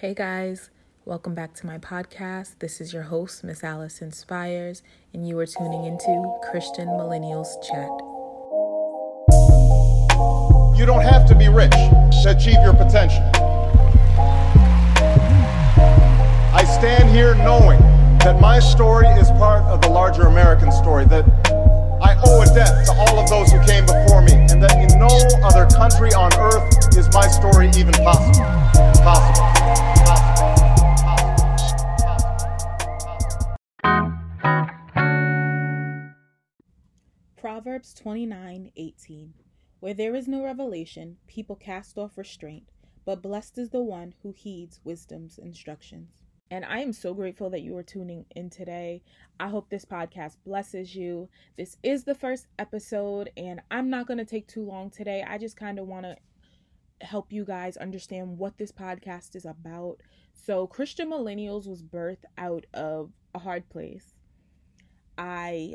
Hey guys, welcome back to my podcast. This is your host, Miss Alice Inspires, and you are tuning into Christian Millennials Chat. You don't have to be rich to achieve your potential. I stand here knowing that my story is part of the larger American story, that I owe a debt to all of those who came before me, and that in no other country on earth is my story even possible. Possible. Proverbs 29 18. Where there is no revelation, people cast off restraint, but blessed is the one who heeds wisdom's instructions. And I am so grateful that you are tuning in today. I hope this podcast blesses you. This is the first episode, and I'm not going to take too long today. I just kind of want to help you guys understand what this podcast is about. So, Christian Millennials was birthed out of a hard place. I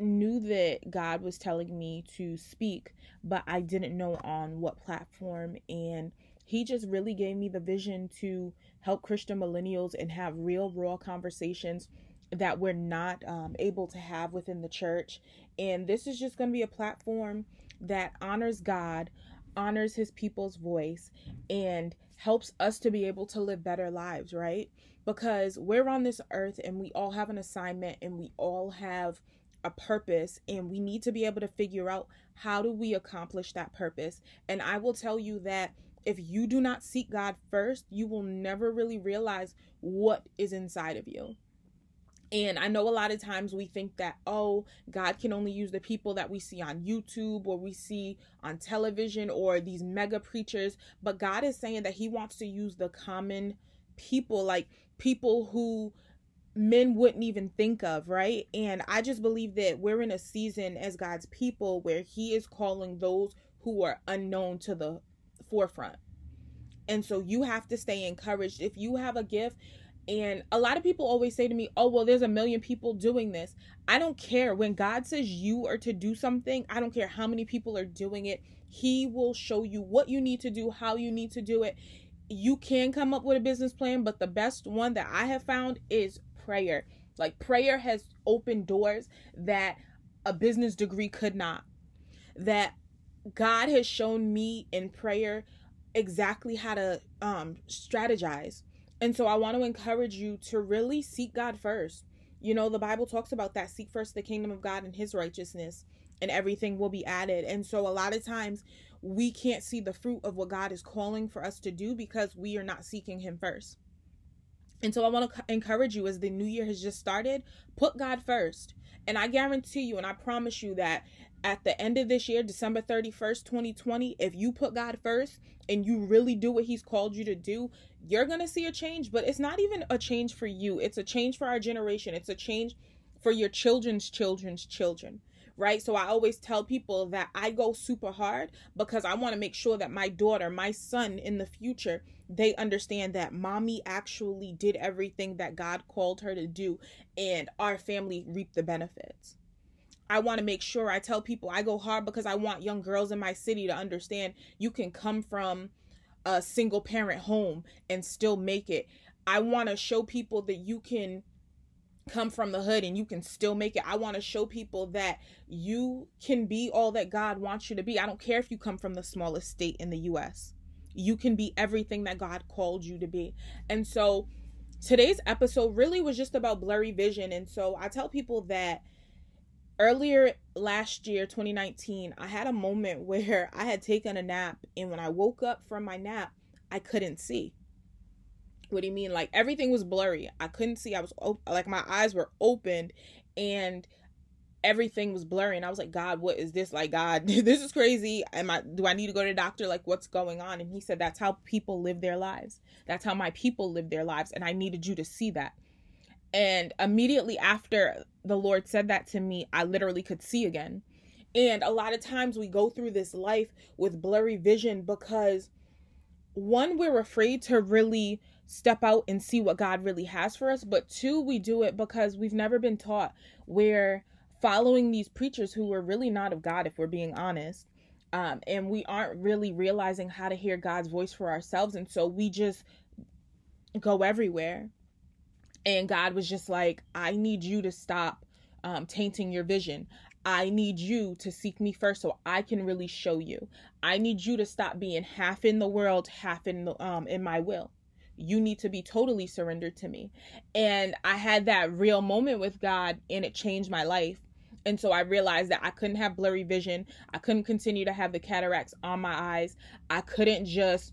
knew that God was telling me to speak, but I didn't know on what platform. And He just really gave me the vision to help Christian millennials and have real, raw conversations that we're not um, able to have within the church. And this is just going to be a platform that honors God, honors His people's voice, and helps us to be able to live better lives, right? Because we're on this earth and we all have an assignment and we all have a purpose and we need to be able to figure out how do we accomplish that purpose. And I will tell you that if you do not seek God first, you will never really realize what is inside of you. And I know a lot of times we think that, oh, God can only use the people that we see on YouTube or we see on television or these mega preachers. But God is saying that He wants to use the common people, like people who men wouldn't even think of, right? And I just believe that we're in a season as God's people where He is calling those who are unknown to the forefront. And so you have to stay encouraged. If you have a gift, and a lot of people always say to me, Oh, well, there's a million people doing this. I don't care. When God says you are to do something, I don't care how many people are doing it. He will show you what you need to do, how you need to do it. You can come up with a business plan, but the best one that I have found is prayer. Like prayer has opened doors that a business degree could not. That God has shown me in prayer exactly how to um strategize. And so I want to encourage you to really seek God first. You know, the Bible talks about that seek first the kingdom of God and his righteousness and everything will be added. And so a lot of times we can't see the fruit of what God is calling for us to do because we are not seeking him first. And so I want to encourage you as the new year has just started, put God first. And I guarantee you and I promise you that at the end of this year, December 31st, 2020, if you put God first and you really do what He's called you to do, you're going to see a change. But it's not even a change for you, it's a change for our generation, it's a change for your children's children's children right? So I always tell people that I go super hard because I want to make sure that my daughter, my son in the future, they understand that mommy actually did everything that God called her to do and our family reaped the benefits. I want to make sure I tell people I go hard because I want young girls in my city to understand you can come from a single parent home and still make it. I want to show people that you can come from the hood and you can still make it. I want to show people that you can be all that God wants you to be. I don't care if you come from the smallest state in the US. You can be everything that God called you to be. And so today's episode really was just about blurry vision. And so I tell people that earlier last year 2019 i had a moment where i had taken a nap and when i woke up from my nap i couldn't see what do you mean? Like everything was blurry. I couldn't see. I was op- like my eyes were opened and everything was blurry and I was like, God, what is this? Like, God, this is crazy. Am I do I need to go to the doctor? Like, what's going on? And he said, That's how people live their lives. That's how my people live their lives. And I needed you to see that. And immediately after the Lord said that to me, I literally could see again. And a lot of times we go through this life with blurry vision because one, we're afraid to really step out and see what God really has for us. But two, we do it because we've never been taught. We're following these preachers who were really not of God, if we're being honest. Um, and we aren't really realizing how to hear God's voice for ourselves. And so we just go everywhere. And God was just like, I need you to stop um, tainting your vision. I need you to seek me first so I can really show you. I need you to stop being half in the world, half in the, um in my will. You need to be totally surrendered to me. And I had that real moment with God and it changed my life. And so I realized that I couldn't have blurry vision. I couldn't continue to have the cataracts on my eyes. I couldn't just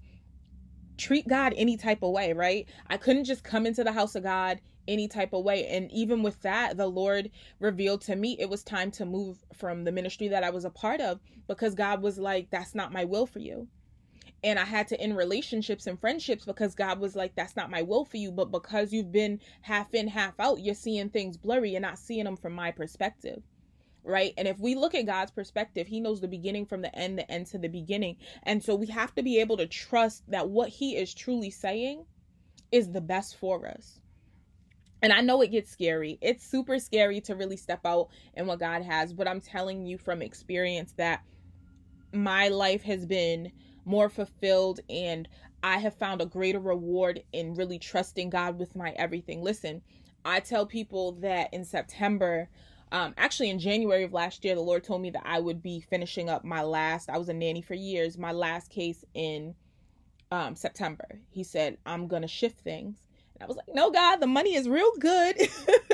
treat God any type of way, right? I couldn't just come into the house of God any type of way. And even with that, the Lord revealed to me it was time to move from the ministry that I was a part of because God was like, that's not my will for you. And I had to end relationships and friendships because God was like, that's not my will for you. But because you've been half in, half out, you're seeing things blurry. You're not seeing them from my perspective right? And if we look at God's perspective, He knows the beginning from the end, the end to the beginning. And so we have to be able to trust that what He is truly saying is the best for us. And I know it gets scary. It's super scary to really step out in what God has, but I'm telling you from experience that my life has been more fulfilled and I have found a greater reward in really trusting God with my everything. Listen, I tell people that in September, um, actually in January of last year, the Lord told me that I would be finishing up my last, I was a nanny for years, my last case in um, September. He said, I'm going to shift things. I was like, no, God, the money is real good.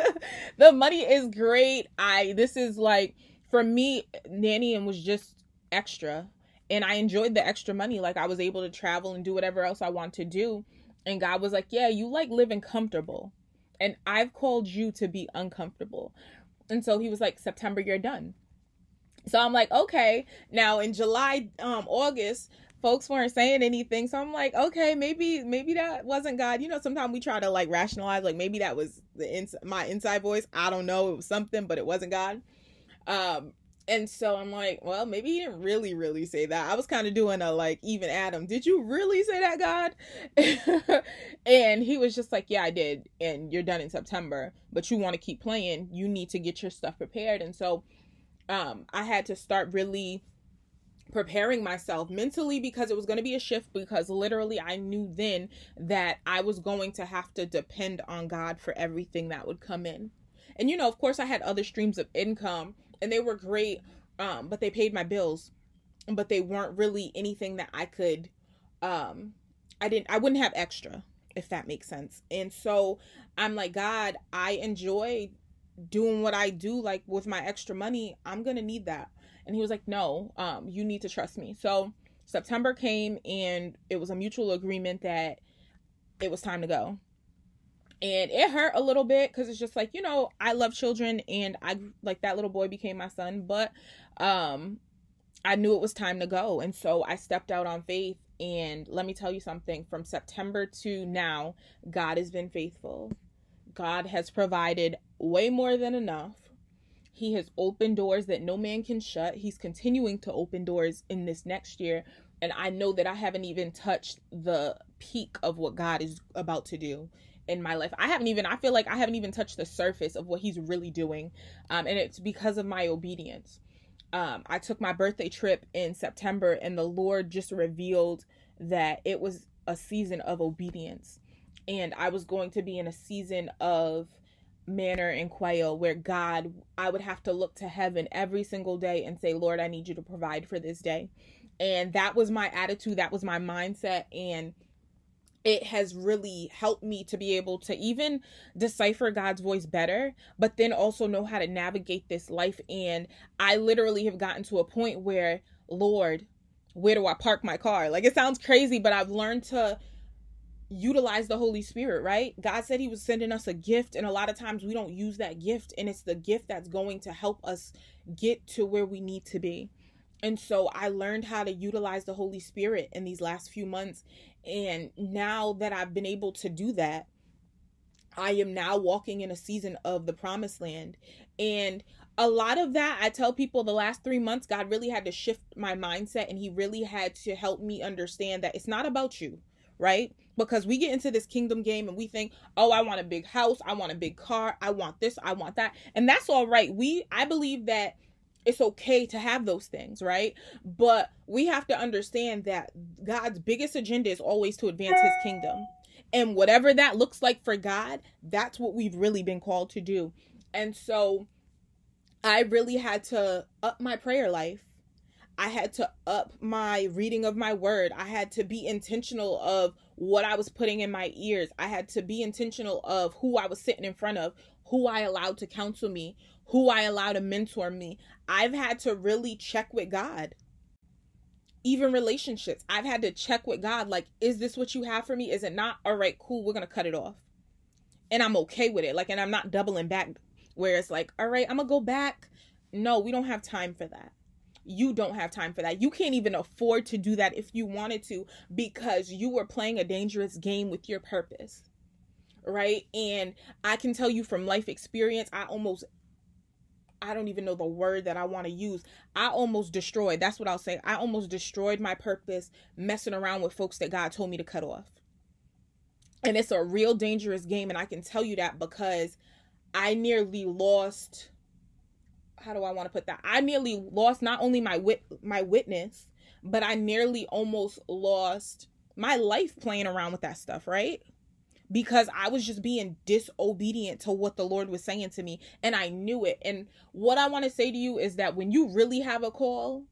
the money is great. I, this is like, for me, nannying was just extra. And I enjoyed the extra money. Like, I was able to travel and do whatever else I want to do. And God was like, yeah, you like living comfortable. And I've called you to be uncomfortable. And so he was like, September, you're done. So I'm like, okay. Now in July, um, August, folks weren't saying anything. So I'm like, okay, maybe maybe that wasn't God. You know, sometimes we try to like rationalize, like maybe that was the ins- my inside voice. I don't know, it was something, but it wasn't God. Um, and so I'm like, well, maybe he didn't really, really say that. I was kind of doing a like, even Adam, did you really say that, God? and he was just like, yeah, I did. And you're done in September, but you want to keep playing. You need to get your stuff prepared. And so um, I had to start really preparing myself mentally because it was going to be a shift because literally I knew then that I was going to have to depend on God for everything that would come in. And you know, of course I had other streams of income and they were great um but they paid my bills but they weren't really anything that I could um I didn't I wouldn't have extra if that makes sense. And so I'm like God, I enjoy doing what I do like with my extra money. I'm going to need that and he was like, no, um, you need to trust me. So September came and it was a mutual agreement that it was time to go. And it hurt a little bit because it's just like, you know, I love children and I like that little boy became my son, but um I knew it was time to go. And so I stepped out on faith. And let me tell you something from September to now, God has been faithful. God has provided way more than enough. He has opened doors that no man can shut. He's continuing to open doors in this next year. And I know that I haven't even touched the peak of what God is about to do in my life. I haven't even, I feel like I haven't even touched the surface of what He's really doing. Um, and it's because of my obedience. Um, I took my birthday trip in September, and the Lord just revealed that it was a season of obedience. And I was going to be in a season of manna and quail where God, I would have to look to heaven every single day and say, Lord, I need you to provide for this day. And that was my attitude, that was my mindset. And it has really helped me to be able to even decipher God's voice better, but then also know how to navigate this life. And I literally have gotten to a point where, Lord, where do I park my car? Like it sounds crazy, but I've learned to utilize the Holy Spirit, right? God said He was sending us a gift, and a lot of times we don't use that gift, and it's the gift that's going to help us get to where we need to be. And so I learned how to utilize the Holy Spirit in these last few months. And now that I've been able to do that, I am now walking in a season of the promised land. And a lot of that, I tell people the last three months, God really had to shift my mindset and He really had to help me understand that it's not about you, right? because we get into this kingdom game and we think, "Oh, I want a big house, I want a big car, I want this, I want that." And that's all right. We I believe that it's okay to have those things, right? But we have to understand that God's biggest agenda is always to advance his kingdom. And whatever that looks like for God, that's what we've really been called to do. And so I really had to up my prayer life. I had to up my reading of my word. I had to be intentional of what I was putting in my ears. I had to be intentional of who I was sitting in front of, who I allowed to counsel me, who I allowed to mentor me. I've had to really check with God. Even relationships, I've had to check with God like, is this what you have for me? Is it not? All right, cool, we're going to cut it off. And I'm okay with it. Like, and I'm not doubling back where it's like, all right, I'm going to go back. No, we don't have time for that. You don't have time for that. You can't even afford to do that if you wanted to because you were playing a dangerous game with your purpose right? And I can tell you from life experience, I almost I don't even know the word that I want to use. I almost destroyed. That's what I'll say. I almost destroyed my purpose messing around with folks that God told me to cut off. And it's a real dangerous game and I can tell you that because I nearly lost how do I want to put that? I nearly lost not only my wit my witness, but I nearly almost lost my life playing around with that stuff, right? because I was just being disobedient to what the Lord was saying to me and I knew it. And what I want to say to you is that when you really have a call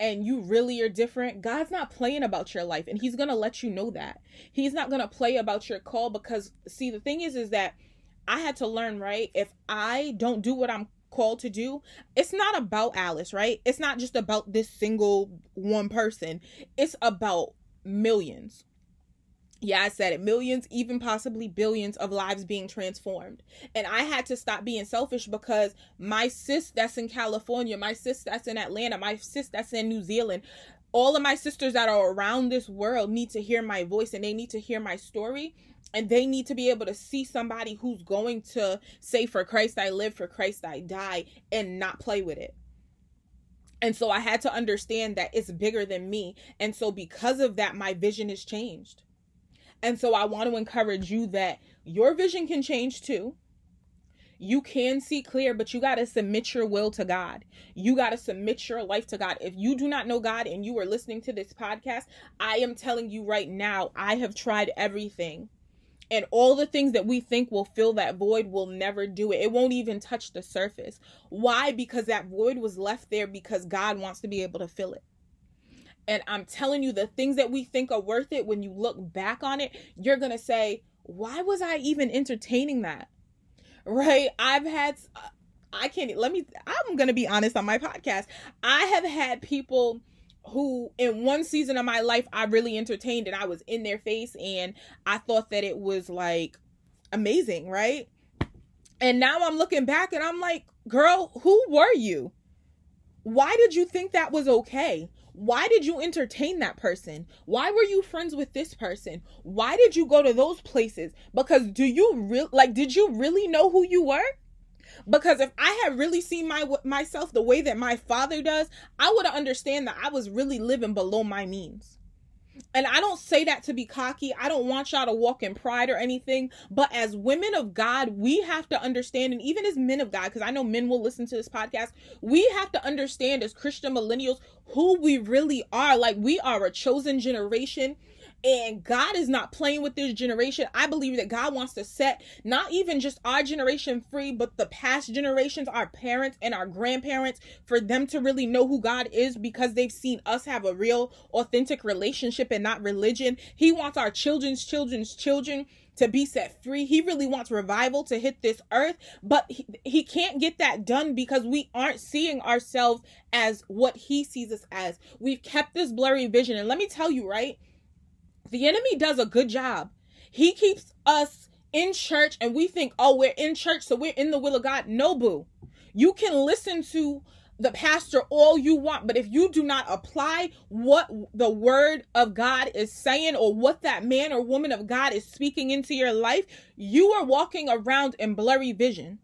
and you really are different, God's not playing about your life and he's going to let you know that. He's not going to play about your call because see the thing is is that I had to learn, right? If I don't do what I'm called to do, it's not about Alice, right? It's not just about this single one person. It's about millions yeah, I said it millions, even possibly billions of lives being transformed. And I had to stop being selfish because my sis that's in California, my sis that's in Atlanta, my sis that's in New Zealand, all of my sisters that are around this world need to hear my voice and they need to hear my story. And they need to be able to see somebody who's going to say, For Christ I live, for Christ I die, and not play with it. And so I had to understand that it's bigger than me. And so because of that, my vision has changed and so I want to encourage you that your vision can change too. You can see clear, but you got to submit your will to God. You got to submit your life to God. If you do not know God and you are listening to this podcast, I am telling you right now, I have tried everything. And all the things that we think will fill that void will never do it. It won't even touch the surface. Why? Because that void was left there because God wants to be able to fill it. And I'm telling you, the things that we think are worth it, when you look back on it, you're going to say, why was I even entertaining that? Right? I've had, uh, I can't, let me, I'm going to be honest on my podcast. I have had people who in one season of my life I really entertained and I was in their face and I thought that it was like amazing, right? And now I'm looking back and I'm like, girl, who were you? Why did you think that was okay? Why did you entertain that person? Why were you friends with this person? Why did you go to those places? Because do you real like did you really know who you were? Because if I had really seen my myself the way that my father does, I would understand that I was really living below my means and I don't say that to be cocky. I don't want y'all to walk in pride or anything. But as women of God, we have to understand, and even as men of God, because I know men will listen to this podcast, we have to understand as Christian millennials who we really are. Like, we are a chosen generation and God is not playing with this generation. I believe that God wants to set not even just our generation free, but the past generations, our parents and our grandparents, for them to really know who God is because they've seen us have a real, authentic relationship and not religion. He wants our children's children's children to be set free. He really wants revival to hit this earth, but he, he can't get that done because we aren't seeing ourselves as what he sees us as. We've kept this blurry vision. And let me tell you, right? The enemy does a good job. He keeps us in church and we think, oh, we're in church, so we're in the will of God. No, boo. You can listen to the pastor all you want, but if you do not apply what the word of God is saying or what that man or woman of God is speaking into your life, you are walking around in blurry vision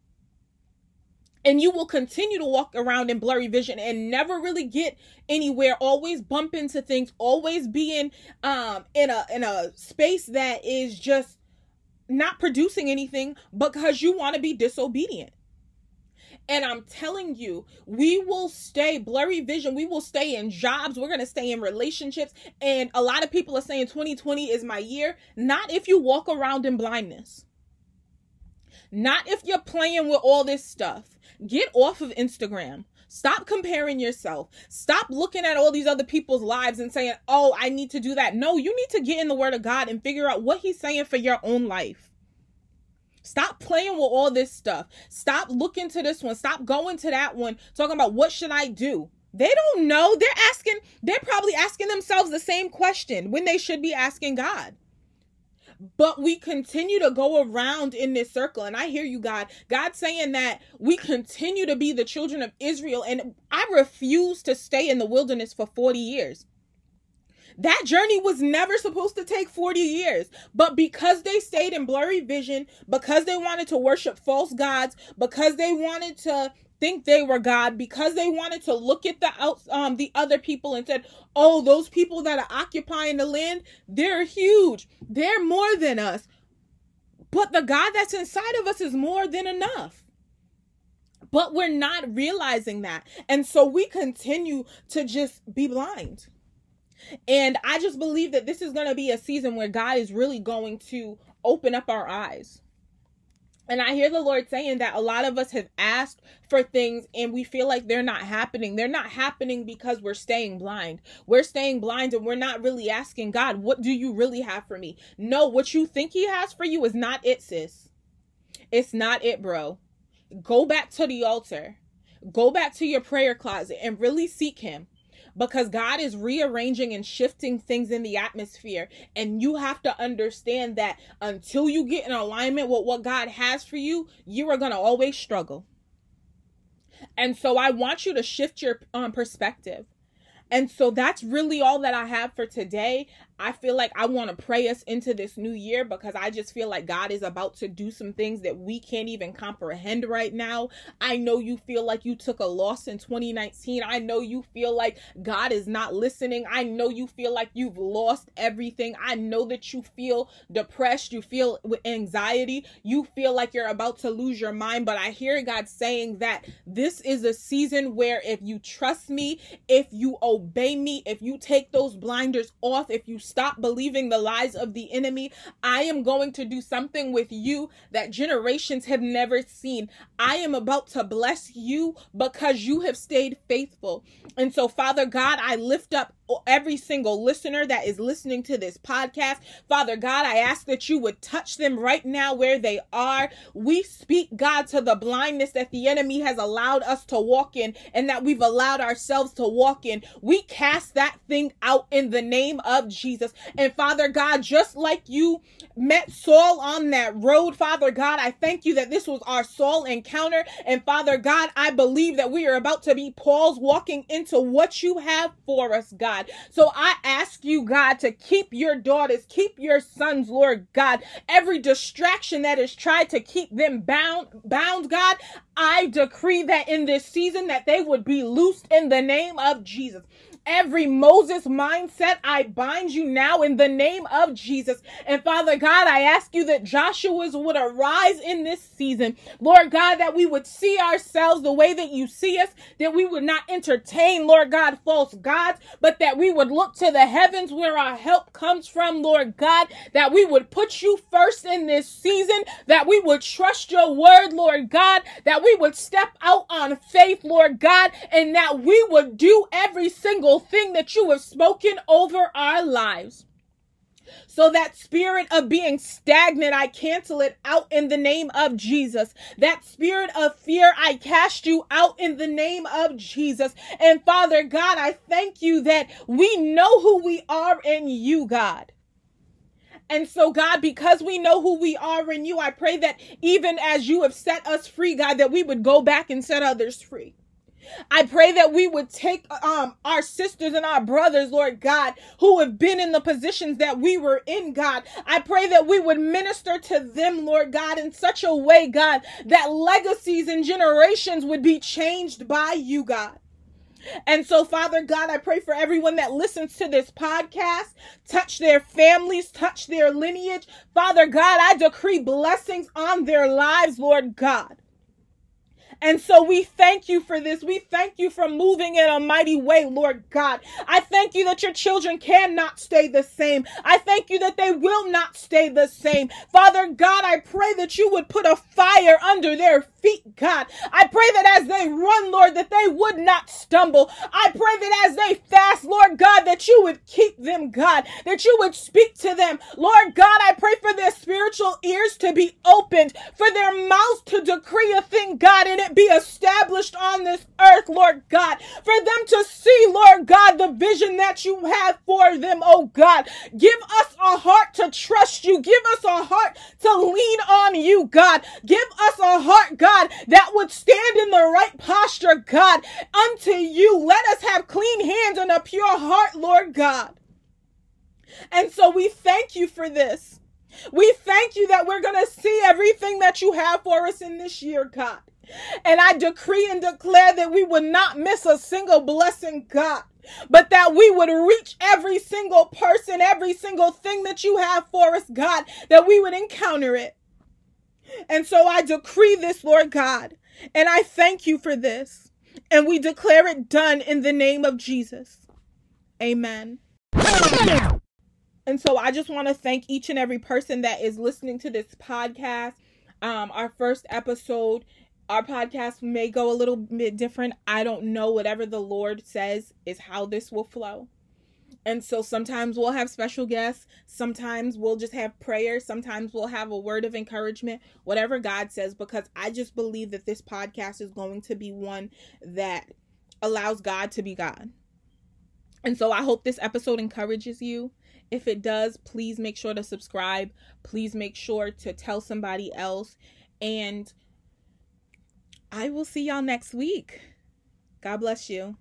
and you will continue to walk around in blurry vision and never really get anywhere always bump into things always being um in a in a space that is just not producing anything because you want to be disobedient And I'm telling you, we will stay blurry vision. We will stay in jobs. We're going to stay in relationships. And a lot of people are saying 2020 is my year. Not if you walk around in blindness. Not if you're playing with all this stuff. Get off of Instagram. Stop comparing yourself. Stop looking at all these other people's lives and saying, oh, I need to do that. No, you need to get in the Word of God and figure out what He's saying for your own life. Stop playing with all this stuff. Stop looking to this one. Stop going to that one, talking about what should I do? They don't know. They're asking, they're probably asking themselves the same question when they should be asking God. But we continue to go around in this circle. And I hear you, God. God saying that we continue to be the children of Israel. And I refuse to stay in the wilderness for 40 years. That journey was never supposed to take 40 years. But because they stayed in blurry vision, because they wanted to worship false gods, because they wanted to think they were God, because they wanted to look at the um the other people and said, "Oh, those people that are occupying the land, they're huge. They're more than us." But the God that's inside of us is more than enough but we're not realizing that. And so we continue to just be blind. And I just believe that this is going to be a season where God is really going to open up our eyes. And I hear the Lord saying that a lot of us have asked for things and we feel like they're not happening. They're not happening because we're staying blind. We're staying blind and we're not really asking God, what do you really have for me? No, what you think He has for you is not it, sis. It's not it, bro. Go back to the altar. Go back to your prayer closet and really seek Him because God is rearranging and shifting things in the atmosphere. And you have to understand that until you get in alignment with what God has for you, you are going to always struggle. And so I want you to shift your um, perspective. And so that's really all that I have for today. I feel like I want to pray us into this new year because I just feel like God is about to do some things that we can't even comprehend right now. I know you feel like you took a loss in 2019. I know you feel like God is not listening. I know you feel like you've lost everything. I know that you feel depressed. You feel with anxiety. You feel like you're about to lose your mind. But I hear God saying that this is a season where if you trust me, if you obey me, if you take those blinders off, if you stop believing the lies of the enemy, I am going to do something with you that generations have never seen. I am about to bless you because you have stayed faithful. And so, Father God, I lift up every single listener that is listening to this podcast. Father God, I ask that you would touch them right now where they are. We speak, God, to the blindness that the enemy has allowed us to walk in and that we've allowed ourselves to walk in. We cast that thing out in the name of Jesus. And Father God, just like you met Saul on that road, Father God, I thank you that this was our Saul encounter. And Father God, I believe that we are about to be Paul's walking into what you have for us, God. God. So I ask you, God, to keep your daughters, keep your sons, Lord God. Every distraction that has tried to keep them bound, bound, God, I decree that in this season that they would be loosed in the name of Jesus. Every Moses mindset, I bind you now in the name of Jesus. And Father God, I ask you that Joshua's would arise in this season. Lord God, that we would see ourselves the way that you see us, that we would not entertain, Lord God, false gods, but that we would look to the heavens where our help comes from, Lord God, that we would put you first in this season, that we would trust your word, Lord God, that we would step out on faith, Lord God, and that we would do every single single thing that you have spoken over our lives. So that spirit of being stagnant, I cancel it out in the name of Jesus. That spirit of fear, I cast you out in the name of Jesus. And Father God, I thank you that we know who we are in you, God. And so, God, because we know who we are in you, I pray that even as you have set us free, God, that we would go back and set others free. I pray that we would take um our sisters and our brothers, Lord God, who have been in the positions that we were in, God. I pray that we would minister to them, Lord God, in such a way, God, that legacies and generations would be changed by you, God. And so, Father God, I pray for everyone that listens to this podcast, touch their families, touch their lineage. Father God, I decree blessings on their lives, Lord God. And so we thank you for this. We thank you for moving in a mighty way, Lord God. I thank you that your children cannot stay the same. I thank you that they will not stay the same. Father God, I pray that you would put a fire under their feet, God. I pray that as they run, Lord, that they would not stumble. I pray that as they fast, Lord God, that you would keep them, God, that you would speak to them. Lord God, I pray for their spiritual ears to be opened, for their mouths to decree a thing, God, and it be established on this earth, Lord God, for them to see, Lord God, the vision that you have for them, oh God. Give us a heart to trust you. Give us a heart to lean on you, God. Give us a heart, God, that would stand in the right posture, God, unto you. Let us have clean hands and a pure heart, Lord God. And so we thank you for this. We thank you that we're going to see everything that you have for us in this year, God. And I decree and declare that we would not miss a single blessing, God, but that we would reach every single person, every single thing that you have for us, God, that we would encounter it. And so I decree this, Lord God, and I thank you for this. And we declare it done in the name of Jesus. Amen. And so I just want to thank each and every person that is listening to this podcast. Um, our first episode, our podcast may go a little bit different. I don't know. Whatever the Lord says is how this will flow. And so sometimes we'll have special guests. Sometimes we'll just have prayer. Sometimes we'll have a word of encouragement, whatever God says, because I just believe that this podcast is going to be one that allows God to be God. And so I hope this episode encourages you. If it does, please make sure to subscribe. Please make sure to tell somebody else. And I will see y'all next week. God bless you.